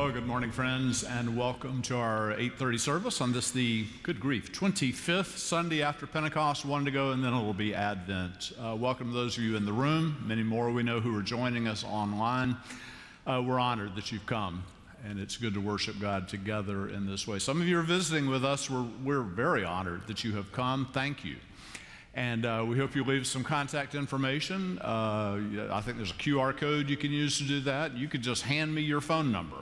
Well, good morning, friends, and welcome to our 8:30 service on this the good grief 25th Sunday after Pentecost. One to go, and then it'll be Advent. Uh, welcome to those of you in the room. Many more we know who are joining us online. Uh, we're honored that you've come, and it's good to worship God together in this way. Some of you are visiting with us. We're we're very honored that you have come. Thank you. And uh, we hope you leave some contact information. Uh, I think there's a QR code you can use to do that. You could just hand me your phone number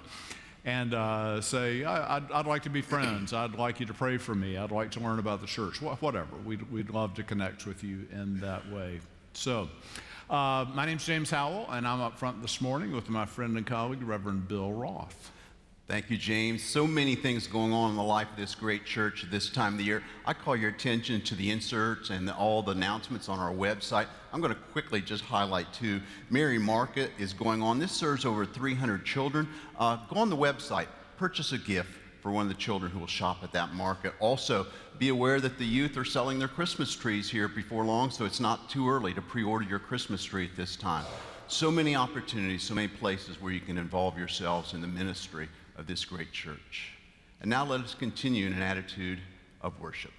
and uh, say, I'd, I'd, like to be friends. I'd like you to pray for me. I'd like to learn about the church. Whatever. We'd, we'd love to connect with you in that way. So, uh, my name's James Howell, and I'm up front this morning with my friend and colleague, Reverend Bill Roth. Thank you, James. So many things going on in the life of this great church at this time of the year. I call your attention to the inserts and the, all the announcements on our website. I'm going to quickly just highlight two. Mary Market is going on. This serves over 300 children. Uh, go on the website, purchase a gift for one of the children who will shop at that market. Also, be aware that the youth are selling their Christmas trees here before long, so it's not too early to pre order your Christmas tree at this time. So many opportunities, so many places where you can involve yourselves in the ministry of this great church. And now let us continue in an attitude of worship.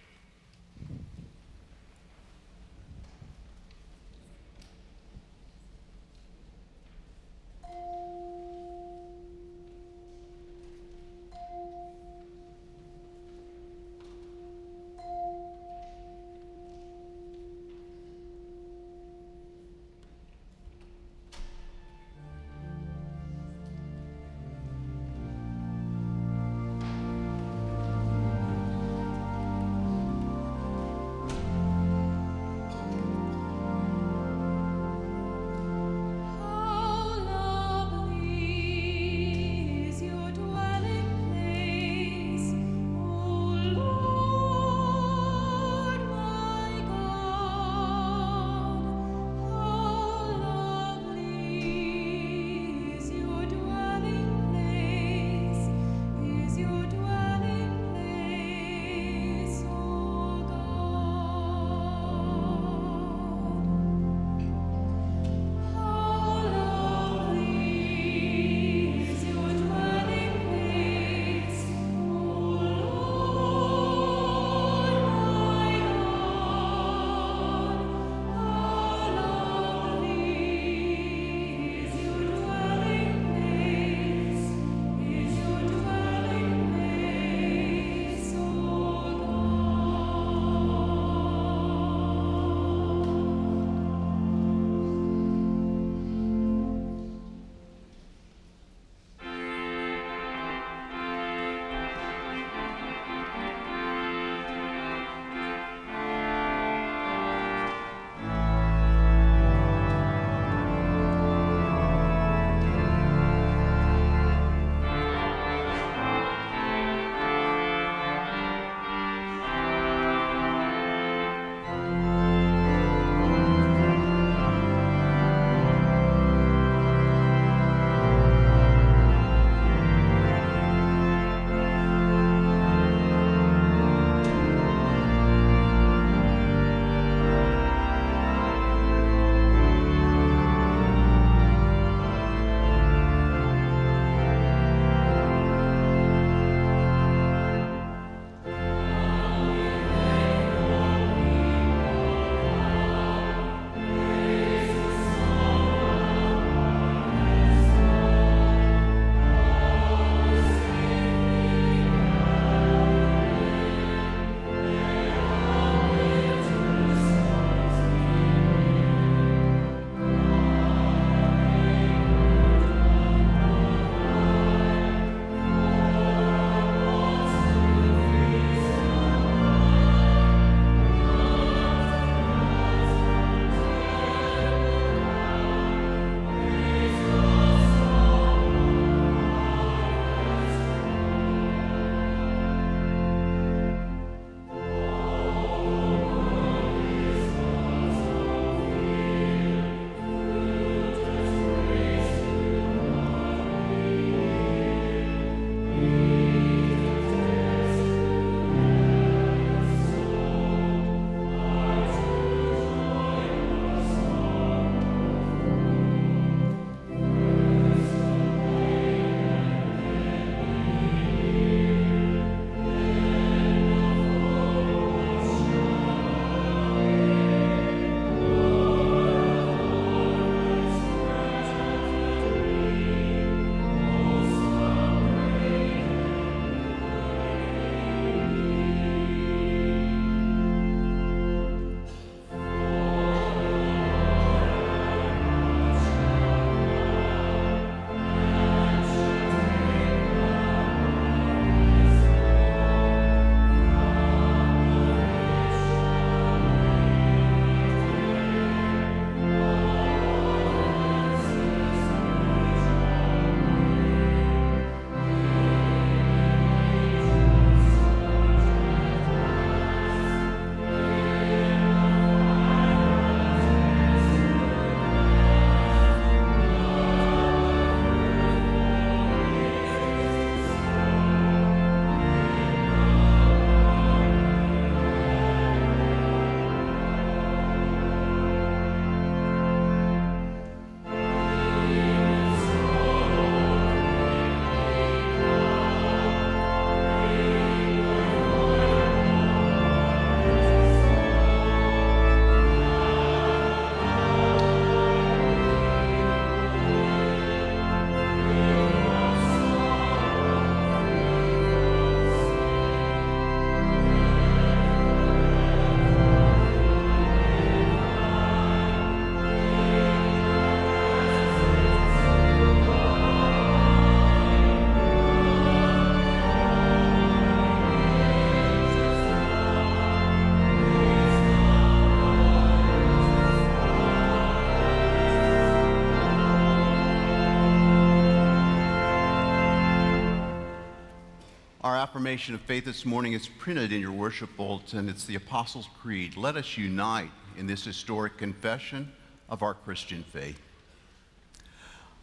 Affirmation of faith this morning is printed in your worship bulletin. It's the Apostles' Creed. Let us unite in this historic confession of our Christian faith.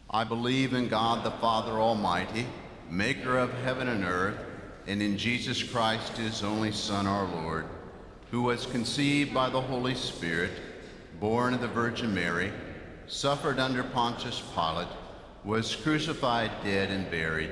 I believe in God the Father Almighty, maker of heaven and earth, and in Jesus Christ, his only Son, our Lord, who was conceived by the Holy Spirit, born of the Virgin Mary, suffered under Pontius Pilate, was crucified, dead, and buried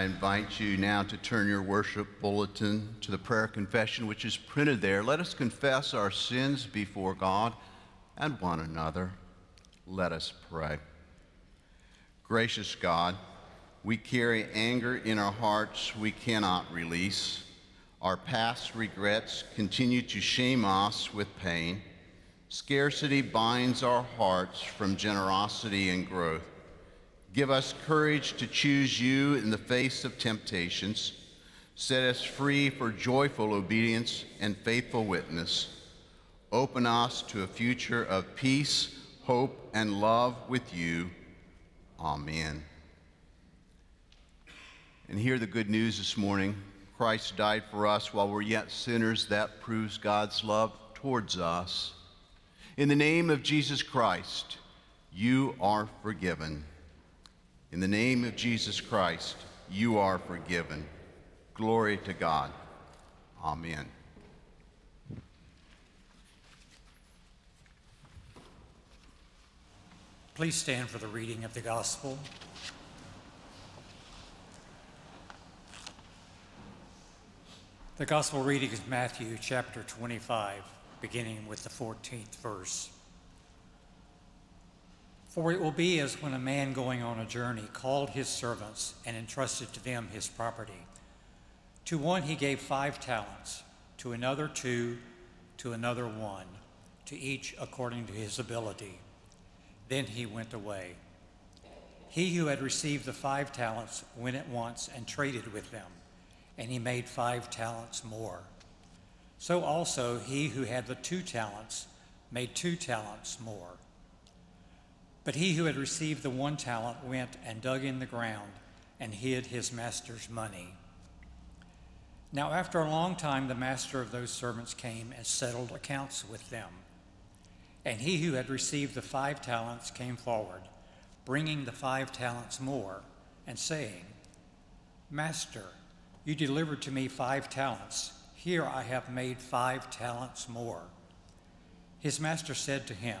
I invite you now to turn your worship bulletin to the prayer confession, which is printed there. Let us confess our sins before God and one another. Let us pray. Gracious God, we carry anger in our hearts we cannot release. Our past regrets continue to shame us with pain. Scarcity binds our hearts from generosity and growth. Give us courage to choose you in the face of temptations. Set us free for joyful obedience and faithful witness. Open us to a future of peace, hope, and love with you. Amen. And hear the good news this morning Christ died for us while we're yet sinners. That proves God's love towards us. In the name of Jesus Christ, you are forgiven. In the name of Jesus Christ, you are forgiven. Glory to God. Amen. Please stand for the reading of the gospel. The gospel reading is Matthew chapter 25, beginning with the 14th verse. For it will be as when a man going on a journey called his servants and entrusted to them his property. To one he gave five talents, to another two, to another one, to each according to his ability. Then he went away. He who had received the five talents went at once and traded with them, and he made five talents more. So also he who had the two talents made two talents more. But he who had received the one talent went and dug in the ground and hid his master's money. Now, after a long time, the master of those servants came and settled accounts with them. And he who had received the five talents came forward, bringing the five talents more, and saying, Master, you delivered to me five talents. Here I have made five talents more. His master said to him,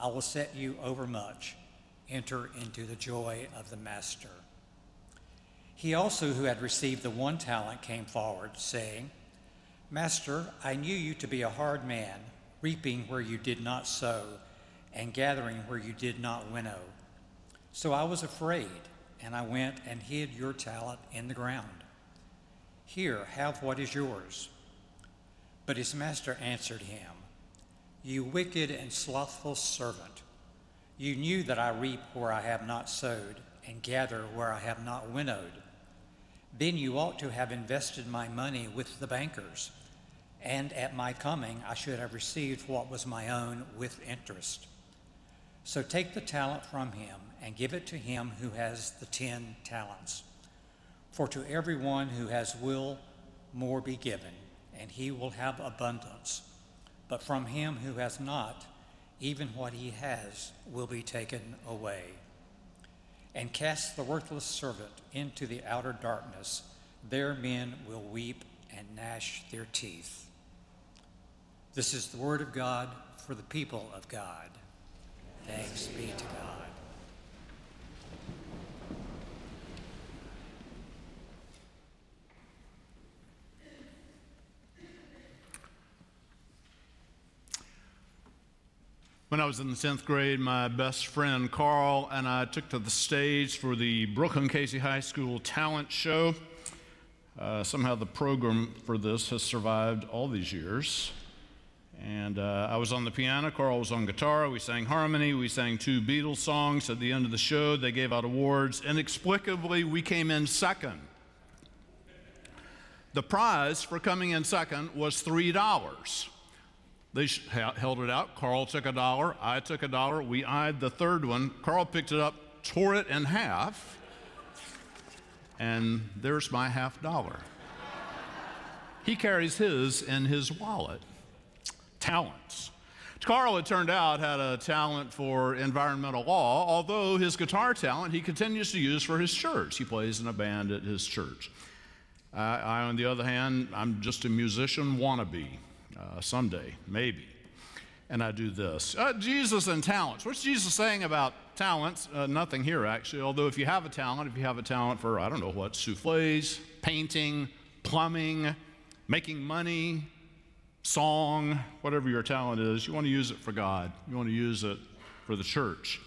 I will set you over much. Enter into the joy of the master. He also, who had received the one talent, came forward, saying, Master, I knew you to be a hard man, reaping where you did not sow, and gathering where you did not winnow. So I was afraid, and I went and hid your talent in the ground. Here, have what is yours. But his master answered him, You wicked and slothful servant, you knew that I reap where I have not sowed, and gather where I have not winnowed. Then you ought to have invested my money with the bankers, and at my coming I should have received what was my own with interest. So take the talent from him and give it to him who has the ten talents. For to everyone who has will, more be given, and he will have abundance. But from him who has not, even what he has will be taken away. And cast the worthless servant into the outer darkness. There men will weep and gnash their teeth. This is the word of God for the people of God. Thanks be to God. When I was in the 10th grade, my best friend Carl and I took to the stage for the Brooklyn Casey High School talent show. Uh, somehow the program for this has survived all these years. And uh, I was on the piano, Carl was on guitar. We sang harmony, we sang two Beatles songs. At the end of the show, they gave out awards. Inexplicably, we came in second. The prize for coming in second was $3. They held it out. Carl took a dollar. I took a dollar. We eyed the third one. Carl picked it up, tore it in half, and there's my half dollar. He carries his in his wallet. Talents. Carl, it turned out, had a talent for environmental law, although his guitar talent he continues to use for his church. He plays in a band at his church. I, on the other hand, I'm just a musician wannabe uh, someday, maybe. And I do this. Uh, Jesus and talents. What's Jesus saying about talents? Uh, nothing here, actually. Although, if you have a talent, if you have a talent for, I don't know what, souffles, painting, plumbing, making money, song, whatever your talent is, you want to use it for God. You want to use it for the church.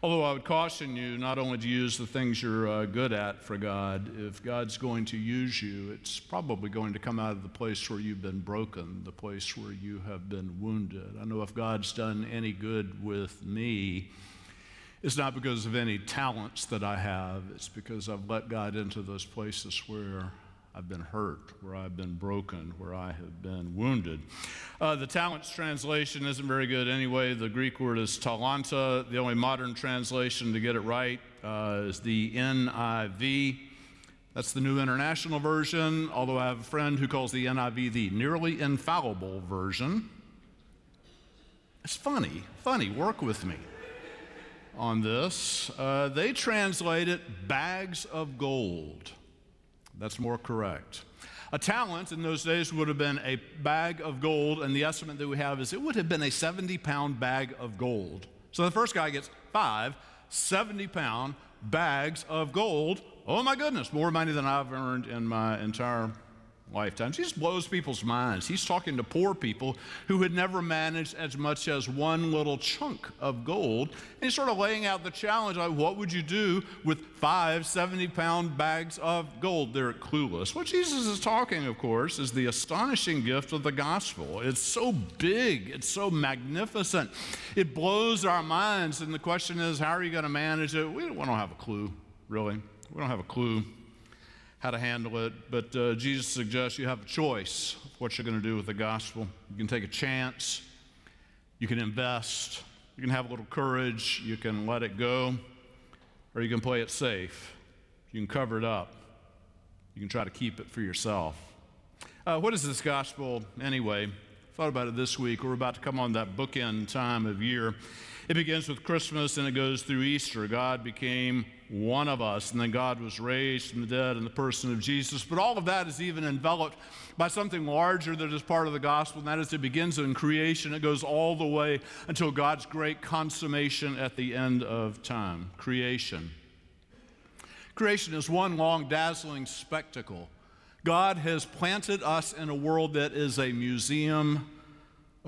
Although I would caution you not only to use the things you're uh, good at for God, if God's going to use you, it's probably going to come out of the place where you've been broken, the place where you have been wounded. I know if God's done any good with me, it's not because of any talents that I have, it's because I've let God into those places where I've been hurt, where I've been broken, where I have been wounded. Uh, the talents translation isn't very good anyway. The Greek word is talanta. The only modern translation to get it right uh, is the NIV. That's the New International Version, although I have a friend who calls the NIV the nearly infallible version. It's funny, funny, work with me on this. Uh, they translate it bags of gold. That's more correct. A talent in those days would have been a bag of gold, and the estimate that we have is it would have been a 70 pound bag of gold. So the first guy gets five 70 pound bags of gold. Oh my goodness, more money than I've earned in my entire lifetimes. He just blows people's minds. He's talking to poor people who had never managed as much as one little chunk of gold. And he's sort of laying out the challenge like, what would you do with five 70 pound bags of gold? They're clueless. What Jesus is talking, of course, is the astonishing gift of the gospel. It's so big, it's so magnificent, it blows our minds. And the question is, how are you going to manage it? We don't have a clue, really. We don't have a clue how to handle it, but uh, Jesus suggests you have a choice of what you're going to do with the gospel. You can take a chance, you can invest, you can have a little courage, you can let it go, or you can play it safe. You can cover it up, you can try to keep it for yourself. Uh, what is this gospel anyway? Thought about it this week. We're about to come on that bookend time of year. It begins with Christmas and it goes through Easter. God became one of us, and then God was raised from the dead in the person of Jesus. But all of that is even enveloped by something larger that is part of the gospel, and that is it begins in creation. It goes all the way until God's great consummation at the end of time. Creation. Creation is one long, dazzling spectacle. God has planted us in a world that is a museum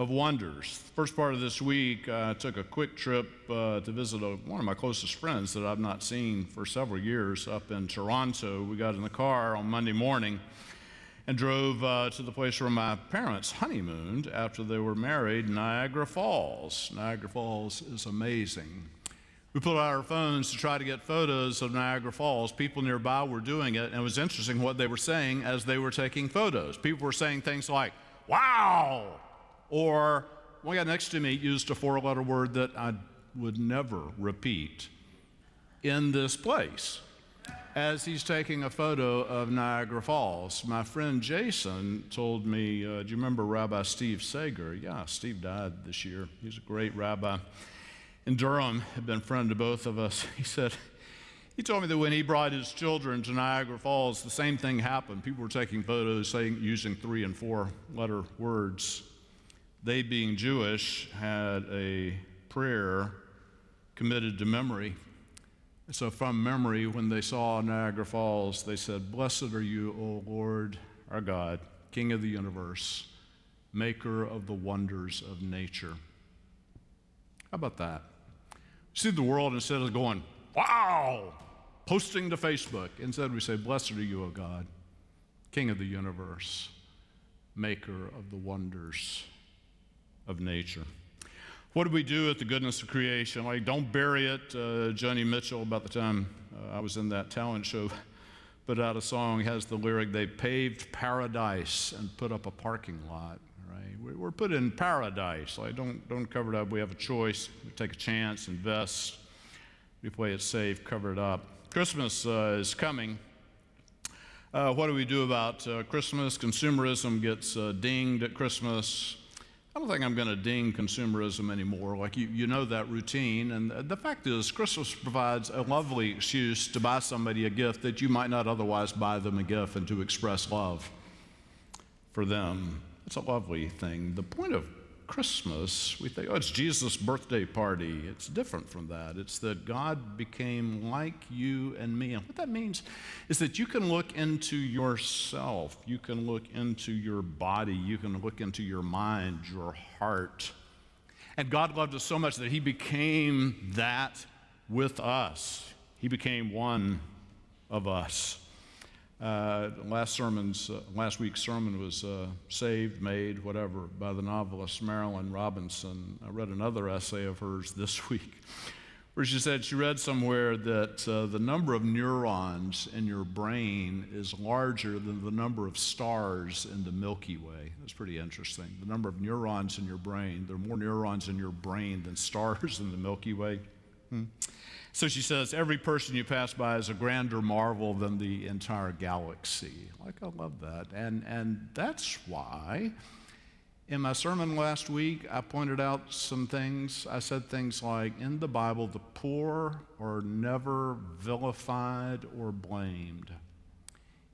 of wonders. First part of this week, I took a quick trip uh, to visit a, one of my closest friends that I've not seen for several years up in Toronto. We got in the car on Monday morning and drove uh, to the place where my parents honeymooned after they were married, Niagara Falls. Niagara Falls is amazing. We pulled out our phones to try to get photos of Niagara Falls. People nearby were doing it, and it was interesting what they were saying as they were taking photos. People were saying things like, wow, or one guy next to me used a four letter word that I would never repeat in this place as he's taking a photo of Niagara Falls. My friend Jason told me, uh, Do you remember Rabbi Steve Sager? Yeah, Steve died this year. He's a great rabbi in Durham, had been a friend to both of us. He said, he told me that when he brought his children to Niagara Falls, the same thing happened. People were taking photos saying, using three and four letter words they, being Jewish, had a prayer committed to memory. So, from memory, when they saw Niagara Falls, they said, Blessed are you, O Lord, our God, King of the universe, maker of the wonders of nature. How about that? See the world instead of going, wow, posting to Facebook. Instead, we say, Blessed are you, O God, King of the universe, maker of the wonders of nature. What do we do with the goodness of creation? Like, don't bury it. Uh, Joni Mitchell, about the time uh, I was in that talent show, put out a song, has the lyric, They paved paradise and put up a parking lot. Right? We're put in paradise. Like, don't, don't cover it up. We have a choice. We take a chance, invest. We play it safe, cover it up. Christmas uh, is coming. Uh, what do we do about uh, Christmas? Consumerism gets uh, dinged at Christmas. I don't think I'm going to ding consumerism anymore. Like, you, you know that routine. And the fact is, Christmas provides a lovely excuse to buy somebody a gift that you might not otherwise buy them a gift and to express love for them. It's a lovely thing. The point of Christmas, we think, oh, it's Jesus' birthday party. It's different from that. It's that God became like you and me. And what that means is that you can look into yourself, you can look into your body, you can look into your mind, your heart. And God loved us so much that He became that with us. He became one of us. Uh, last sermon's, uh, last week's sermon was uh, "Saved, Made, Whatever" by the novelist Marilynne Robinson. I read another essay of hers this week, where she said she read somewhere that uh, the number of neurons in your brain is larger than the number of stars in the Milky Way. That's pretty interesting. The number of neurons in your brain. There are more neurons in your brain than stars in the Milky Way. Hmm. So she says, every person you pass by is a grander marvel than the entire galaxy. Like, I love that. And, and that's why in my sermon last week, I pointed out some things. I said things like, in the Bible, the poor are never vilified or blamed.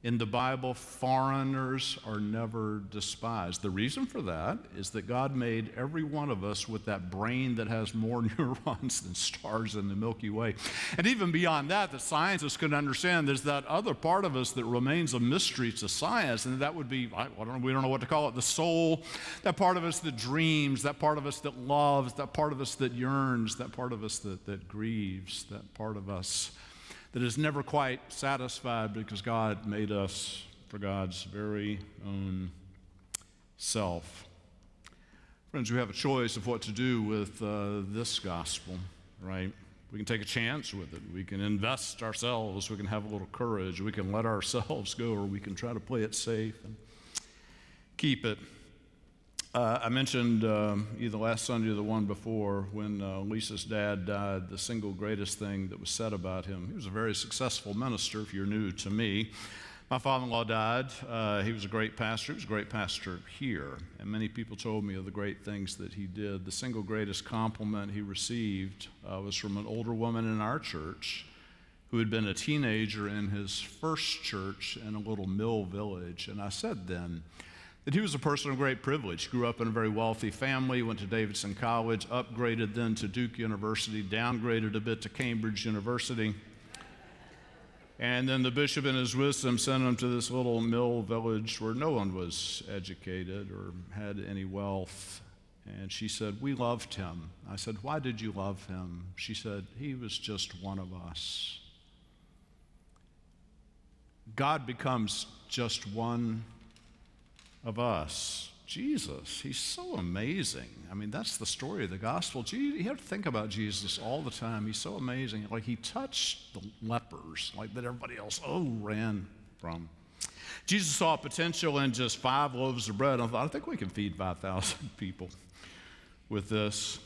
In the Bible, foreigners are never despised. The reason for that is that God made every one of us with that brain that has more neurons than stars in the Milky Way. And even beyond that, the scientists can understand there's that other part of us that remains a mystery to science, and that would be, I don't know, we don't know what to call it, the soul, that part of us that dreams, that part of us that loves, that part of us that yearns, that part of us that, that grieves, that part of us that is never quite satisfied because God made us for God's very own self. Friends, we have a choice of what to do with uh, this gospel, right? We can take a chance with it. We can invest ourselves. We can have a little courage. We can let ourselves go, or we can try to play it safe and keep it. Uh, I mentioned um, either last Sunday or the one before when uh, Lisa's dad died, the single greatest thing that was said about him. He was a very successful minister, if you're new to me. My father in law died. Uh, he was a great pastor. He was a great pastor here. And many people told me of the great things that he did. The single greatest compliment he received uh, was from an older woman in our church who had been a teenager in his first church in a little mill village. And I said then, that he was a person of great privilege. Grew up in a very wealthy family, went to Davidson College, upgraded then to Duke University, downgraded a bit to Cambridge University. And then the bishop, in his wisdom, sent him to this little mill village where no one was educated or had any wealth. And she said, We loved him. I said, Why did you love him? She said, He was just one of us. God becomes just one of us. Jesus, he's so amazing. I mean, that's the story of the gospel. You have to think about Jesus all the time. He's so amazing. Like he touched the lepers, like that everybody else, oh, ran from. Jesus saw potential in just five loaves of bread. I thought, I think we can feed 5,000 people with this.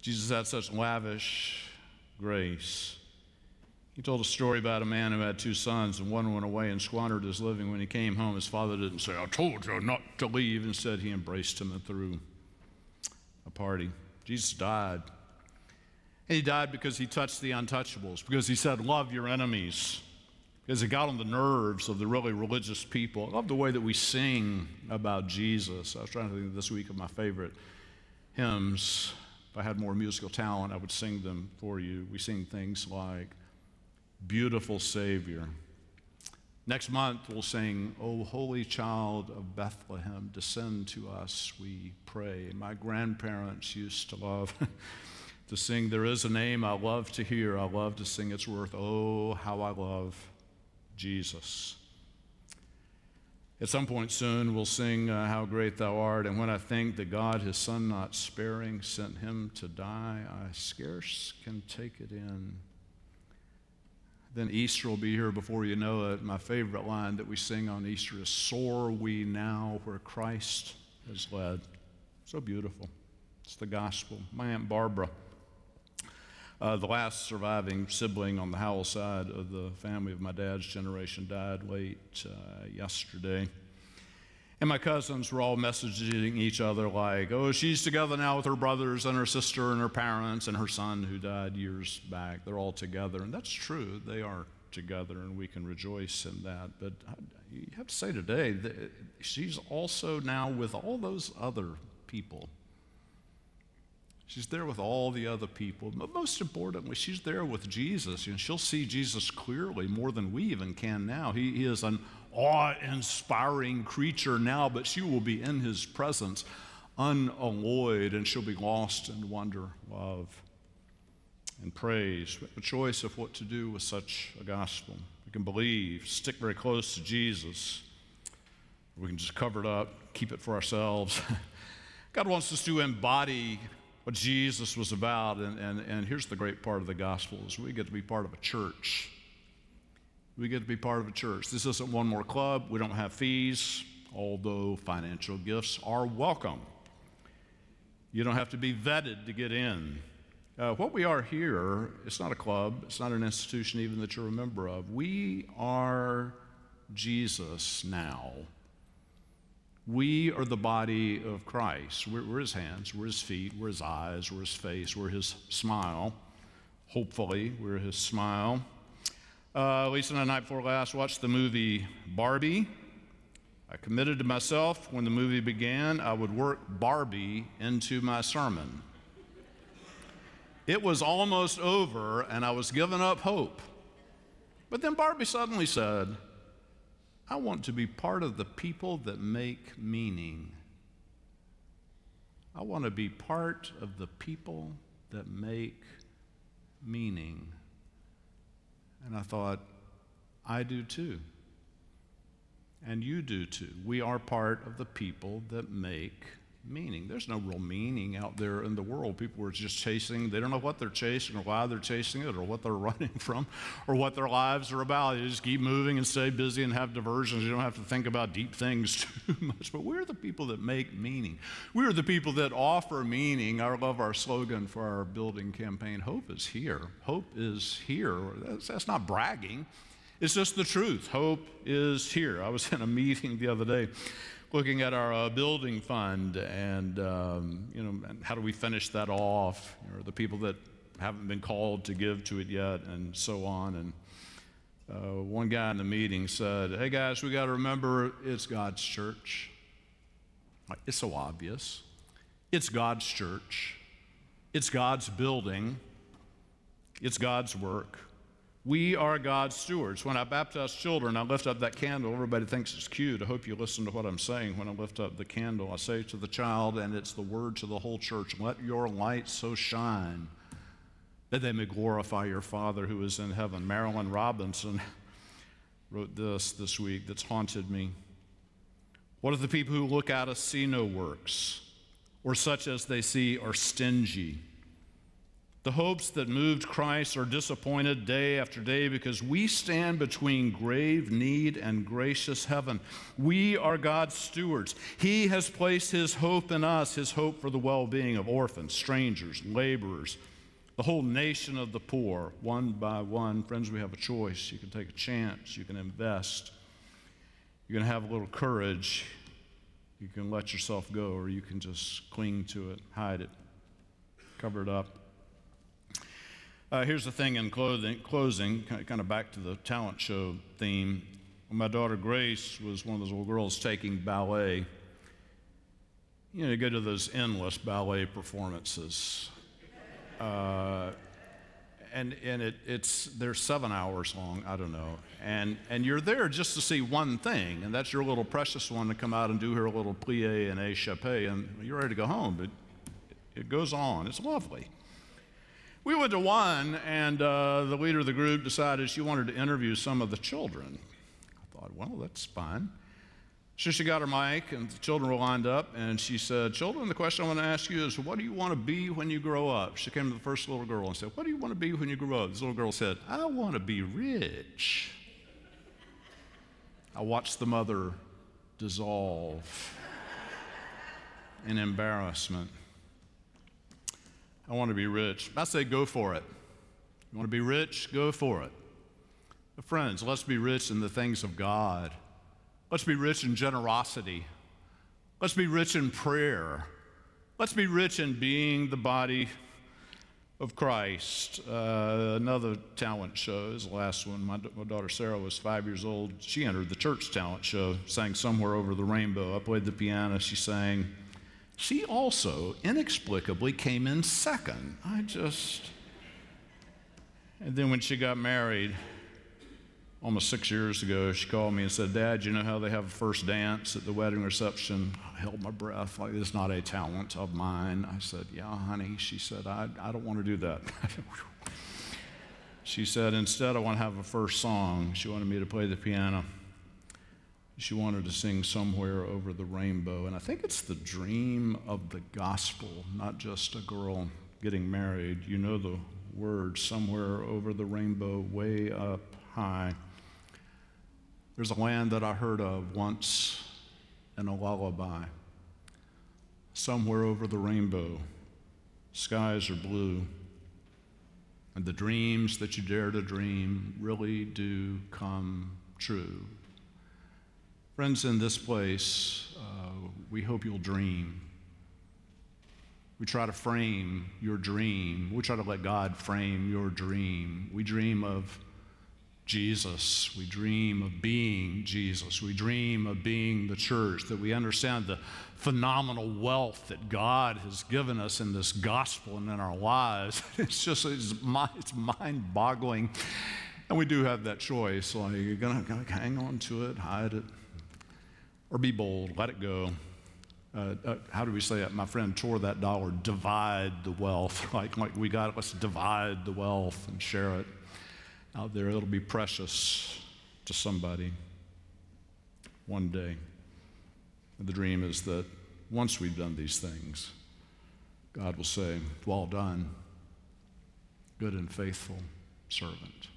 Jesus had such lavish grace. He told a story about a man who had two sons, and one went away and squandered his living. When he came home, his father didn't say, I told you not to leave. Instead, he embraced him and threw a party. Jesus died. And he died because he touched the untouchables, because he said, Love your enemies, because it got on the nerves of the really religious people. I love the way that we sing about Jesus. I was trying to think this week of my favorite hymns. If I had more musical talent, I would sing them for you. We sing things like, beautiful Savior. Next month, we'll sing, O Holy Child of Bethlehem, descend to us, we pray. My grandparents used to love to sing, There is a name I love to hear, I love to sing its worth. Oh, how I love Jesus. At some point soon, we'll sing uh, How Great Thou Art. And when I think that God, His Son not sparing, sent Him to die, I scarce can take it in. Then Easter will be here before you know it. My favorite line that we sing on Easter is Soar we now where Christ has led. So beautiful. It's the gospel. My Aunt Barbara, uh, the last surviving sibling on the Howell side of the family of my dad's generation, died late uh, yesterday. And my cousins were all messaging each other like, oh, she's together now with her brothers and her sister and her parents and her son who died years back. They're all together. And that's true. They are together, and we can rejoice in that. But you have to say today that she's also now with all those other people. She's there with all the other people. But most importantly, she's there with Jesus. And she'll see Jesus clearly more than we even can now. He, he is an awe inspiring creature now, but she will be in his presence unalloyed and she'll be lost in wonder, love, and praise. We have a choice of what to do with such a gospel. We can believe, stick very close to Jesus, we can just cover it up, keep it for ourselves. God wants us to embody what Jesus was about, and, and, and here's the great part of the gospel is we get to be part of a church we get to be part of a church. This isn't one more club. We don't have fees, although financial gifts are welcome. You don't have to be vetted to get in. Uh, what we are here, it's not a club, it's not an institution even that you're a member of. We are Jesus now. We are the body of Christ. We're, we're, his hands, we're his feet, we're his eyes, we're his face, we're his smile. Hopefully, we're his smile. Uh, Lisa and I, night before last, watched the movie Barbie. I committed to myself when the movie began, I would work Barbie into my sermon. It was almost over, and I was giving up hope. But then Barbie suddenly said, I want to be part of the people that make meaning. I want to be part of the people that make meaning. And I thought, I do too. And you do too. We are part of the people that make meaning. There's no real meaning out there in the world. People are just chasing, they don't know what they're chasing or why they're chasing it or what they're running from or what their lives are about. They just keep moving and stay busy and have diversions. You don't have to think about deep things too much. But we're the people that make meaning. We're the people that offer meaning. I love our slogan for our building campaign Hope is here. Hope is here. That's, that's not bragging. It's just the truth. Hope is here. I was in a meeting the other day looking at our uh, building fund and, um, you know, and how do we finish that off, you know, the people that haven't been called to give to it yet, and so on. And uh, one guy in the meeting said, Hey guys, we got to remember it's God's church. It's so obvious. It's God's church, it's God's building, it's God's work. We are God's stewards. When I baptize children, I lift up that candle. Everybody thinks it's cute. I hope you listen to what I'm saying when I lift up the candle. I say to the child, and it's the word to the whole church let your light so shine that they may glorify your Father who is in heaven. Marilynne Robinson wrote this this week that's haunted me. What if the people who look at us see no works, or such as they see are stingy? The hopes that moved Christ are disappointed day after day because we stand between grave need and gracious heaven. We are God's stewards. He has placed His hope in us, His hope for the well being of orphans, strangers, laborers, the whole nation of the poor, one by one. Friends, we have a choice. You can take a chance, you can invest, you can have a little courage, you can let yourself go, or you can just cling to it, hide it, cover it up. Uh, here's the thing in clothing, closing, kind of back to the talent show theme. My daughter Grace was one of those little girls taking ballet, you know, you go to those endless ballet performances. Uh, and and it, it's they're seven hours long. I don't know, and and you're there just to see one thing, and that's your little precious one to come out and do her little plie and a échappé, and you're ready to go home. But it goes on. It's lovely. We went to one, and uh, the leader of the group decided she wanted to interview some of the children. I thought, well, that's fine. So she got her mic, and the children were lined up, and she said, Children, the question I want to ask you is, what do you want to be when you grow up? She came to the first little girl and said, What do you want to be when you grow up? This little girl said, I want to be rich. I watched the mother dissolve in embarrassment. I want to be rich. I say, go for it. You want to be rich? Go for it. But friends, let's be rich in the things of God. Let's be rich in generosity. Let's be rich in prayer. Let's be rich in being the body of Christ. Uh, another talent show is the last one. My, my, daughter Sarah was five years old. She entered the church talent show, sang Somewhere Over the Rainbow. I played the piano. She sang she also inexplicably came in second. I just. And then when she got married, almost six years ago, she called me and said, Dad, you know how they have a first dance at the wedding reception? I held my breath, like, it's not a talent of mine. I said, Yeah, honey. She said, I, I don't want to do that. she said, Instead, I want to have a first song. She wanted me to play the piano she wanted to sing somewhere over the rainbow. And I think it's the dream of the gospel, not just a girl getting married. You know the words somewhere over the rainbow, way up high. There's a land that I heard of once in a lullaby. Somewhere over the rainbow, skies are blue, and the dreams that you dare to dream really do come true. Friends, in this place, uh, we hope you'll dream. We try to frame your dream. We try to let God frame your dream. We dream of Jesus. We dream of being Jesus. We dream of being the church, that we understand the phenomenal wealth that God has given us in this gospel and in our lives. It's just, it's, mind boggling. And we do have that choice. Like, you're going to hang on to it, hide it, or be bold, let it go. Uh, uh, how do we say it? My friend tore that dollar, divide the wealth. like, like we got it, let's divide the wealth and share it out there. It'll be precious to somebody one day. And the dream is that once we've done these things, God will say, Well done, good and faithful servant.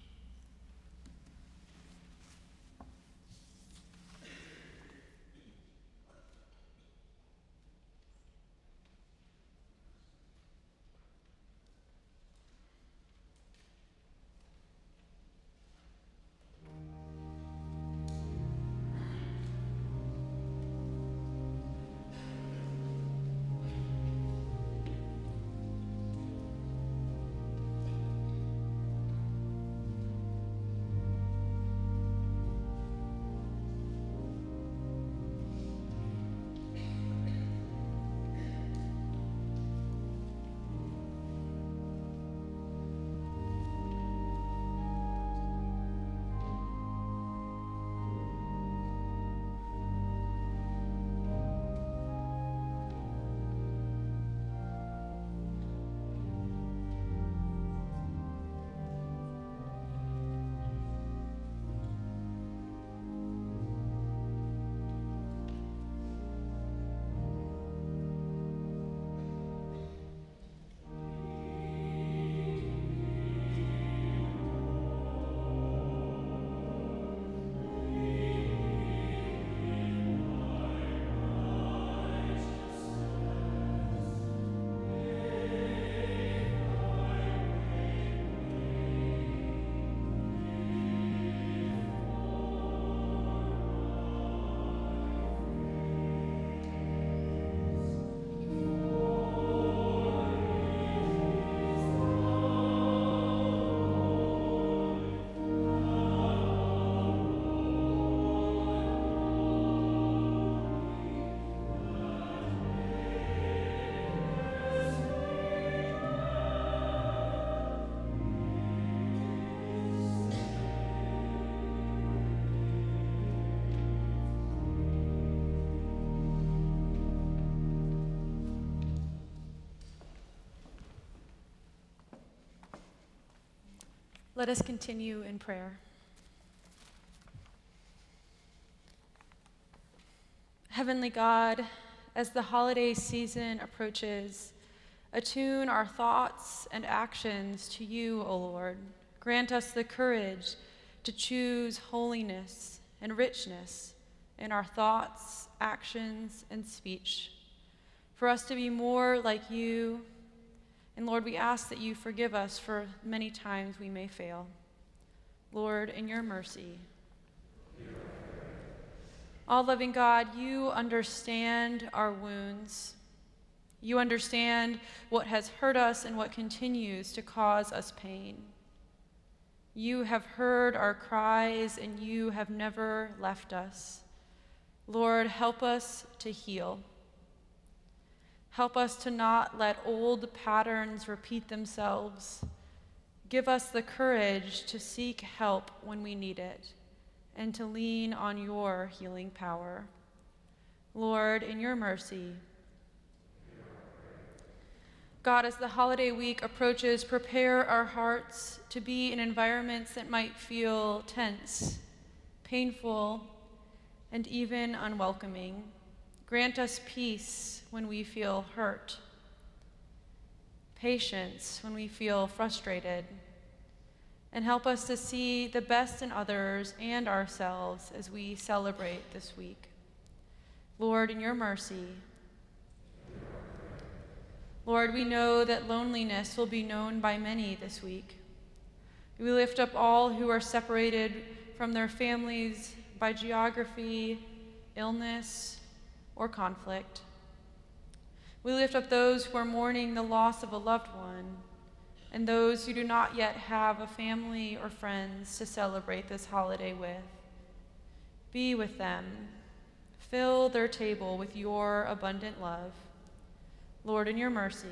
Let us continue in prayer. Heavenly God, as the holiday season approaches, attune our thoughts and actions to you, O Lord. Grant us the courage to choose holiness and richness in our thoughts, actions, and speech, for us to be more like you. And Lord, we ask that you forgive us for many times we may fail. Lord, in your mercy. All loving God, you understand our wounds. You understand what has hurt us and what continues to cause us pain. You have heard our cries and you have never left us. Lord, help us to heal. Help us to not let old patterns repeat themselves. Give us the courage to seek help when we need it and to lean on your healing power. Lord, in your mercy, God, as the holiday week approaches, prepare our hearts to be in environments that might feel tense, painful, and even unwelcoming. Grant us peace when we feel hurt, patience when we feel frustrated and help us to see the best in others and ourselves as we celebrate this week. Lord, in your mercy, Lord, we know that loneliness will be known by many this week. We lift up all who are separated from their families by geography, illness, or conflict. We lift up those who are mourning the loss of a loved one and those who do not yet have a family or friends to celebrate this holiday with. Be with them. Fill their table with your abundant love. Lord, in your mercy.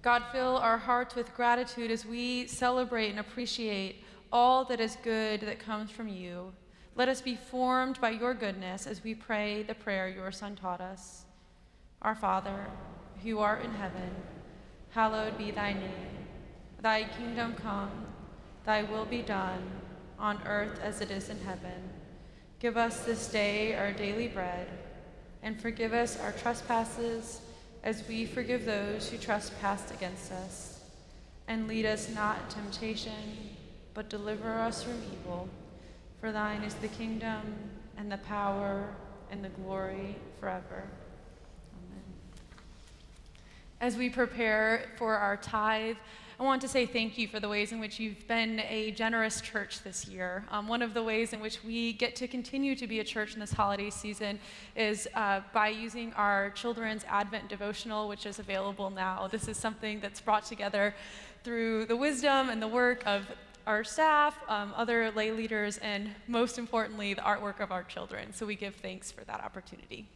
God, fill our hearts with gratitude as we celebrate and appreciate all that is good that comes from you. Let us be formed by your goodness as we pray the prayer your Son taught us. Our Father, who art in heaven, hallowed be thy name. Thy kingdom come, thy will be done, on earth as it is in heaven. Give us this day our daily bread, and forgive us our trespasses as we forgive those who trespass against us. And lead us not into temptation, but deliver us from evil. For thine is the kingdom, and the power, and the glory forever. Amen. As we prepare for our tithe, I want to say thank you for the ways in which you've been a generous church this year. Um, one of the ways in which we get to continue to be a church in this holiday season is uh, by using our children's Advent devotional, which is available now. This is something that's brought together through the wisdom and the work of our staff, um, other lay leaders, and most importantly, the artwork of our children. So we give thanks for that opportunity.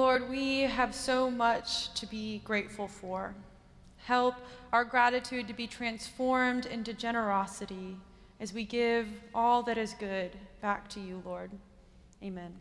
Lord, we have so much to be grateful for. Help our gratitude to be transformed into generosity as we give all that is good back to you, Lord. Amen.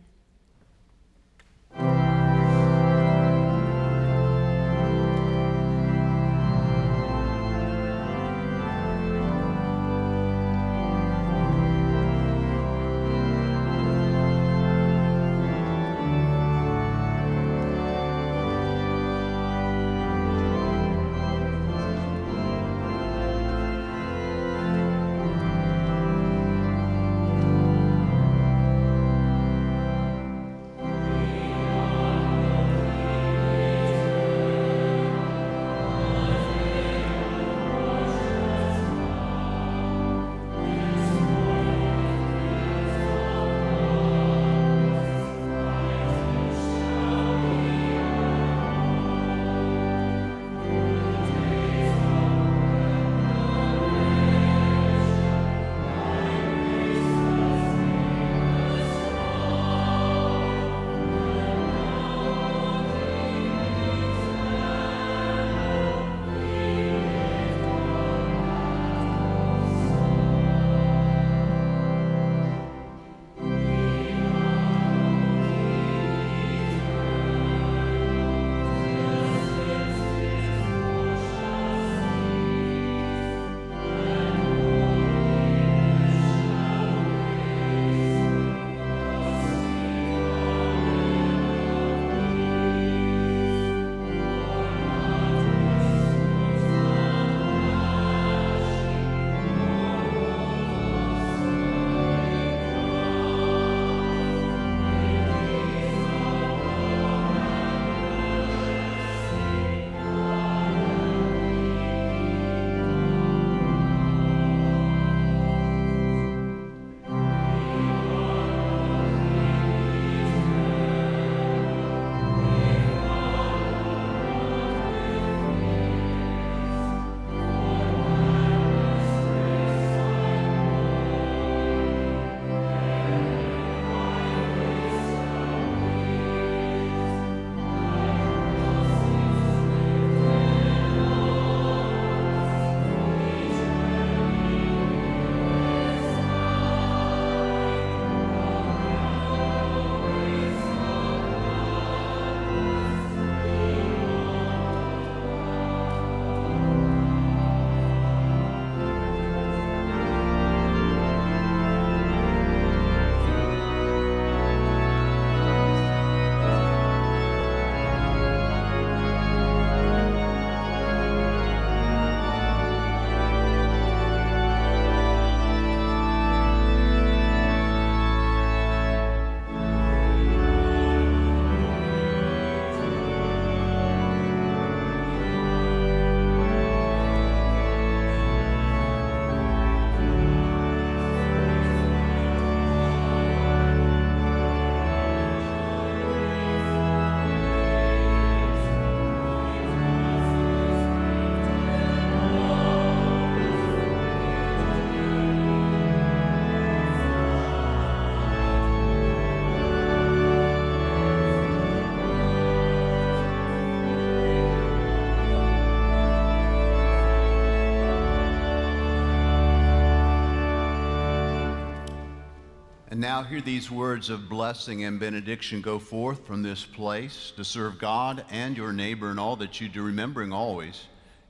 And now hear these words of blessing and benediction go forth from this place to serve God and your neighbor in all that you do, remembering always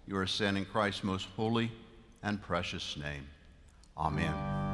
you are sent in Christ's most holy and precious name. Amen.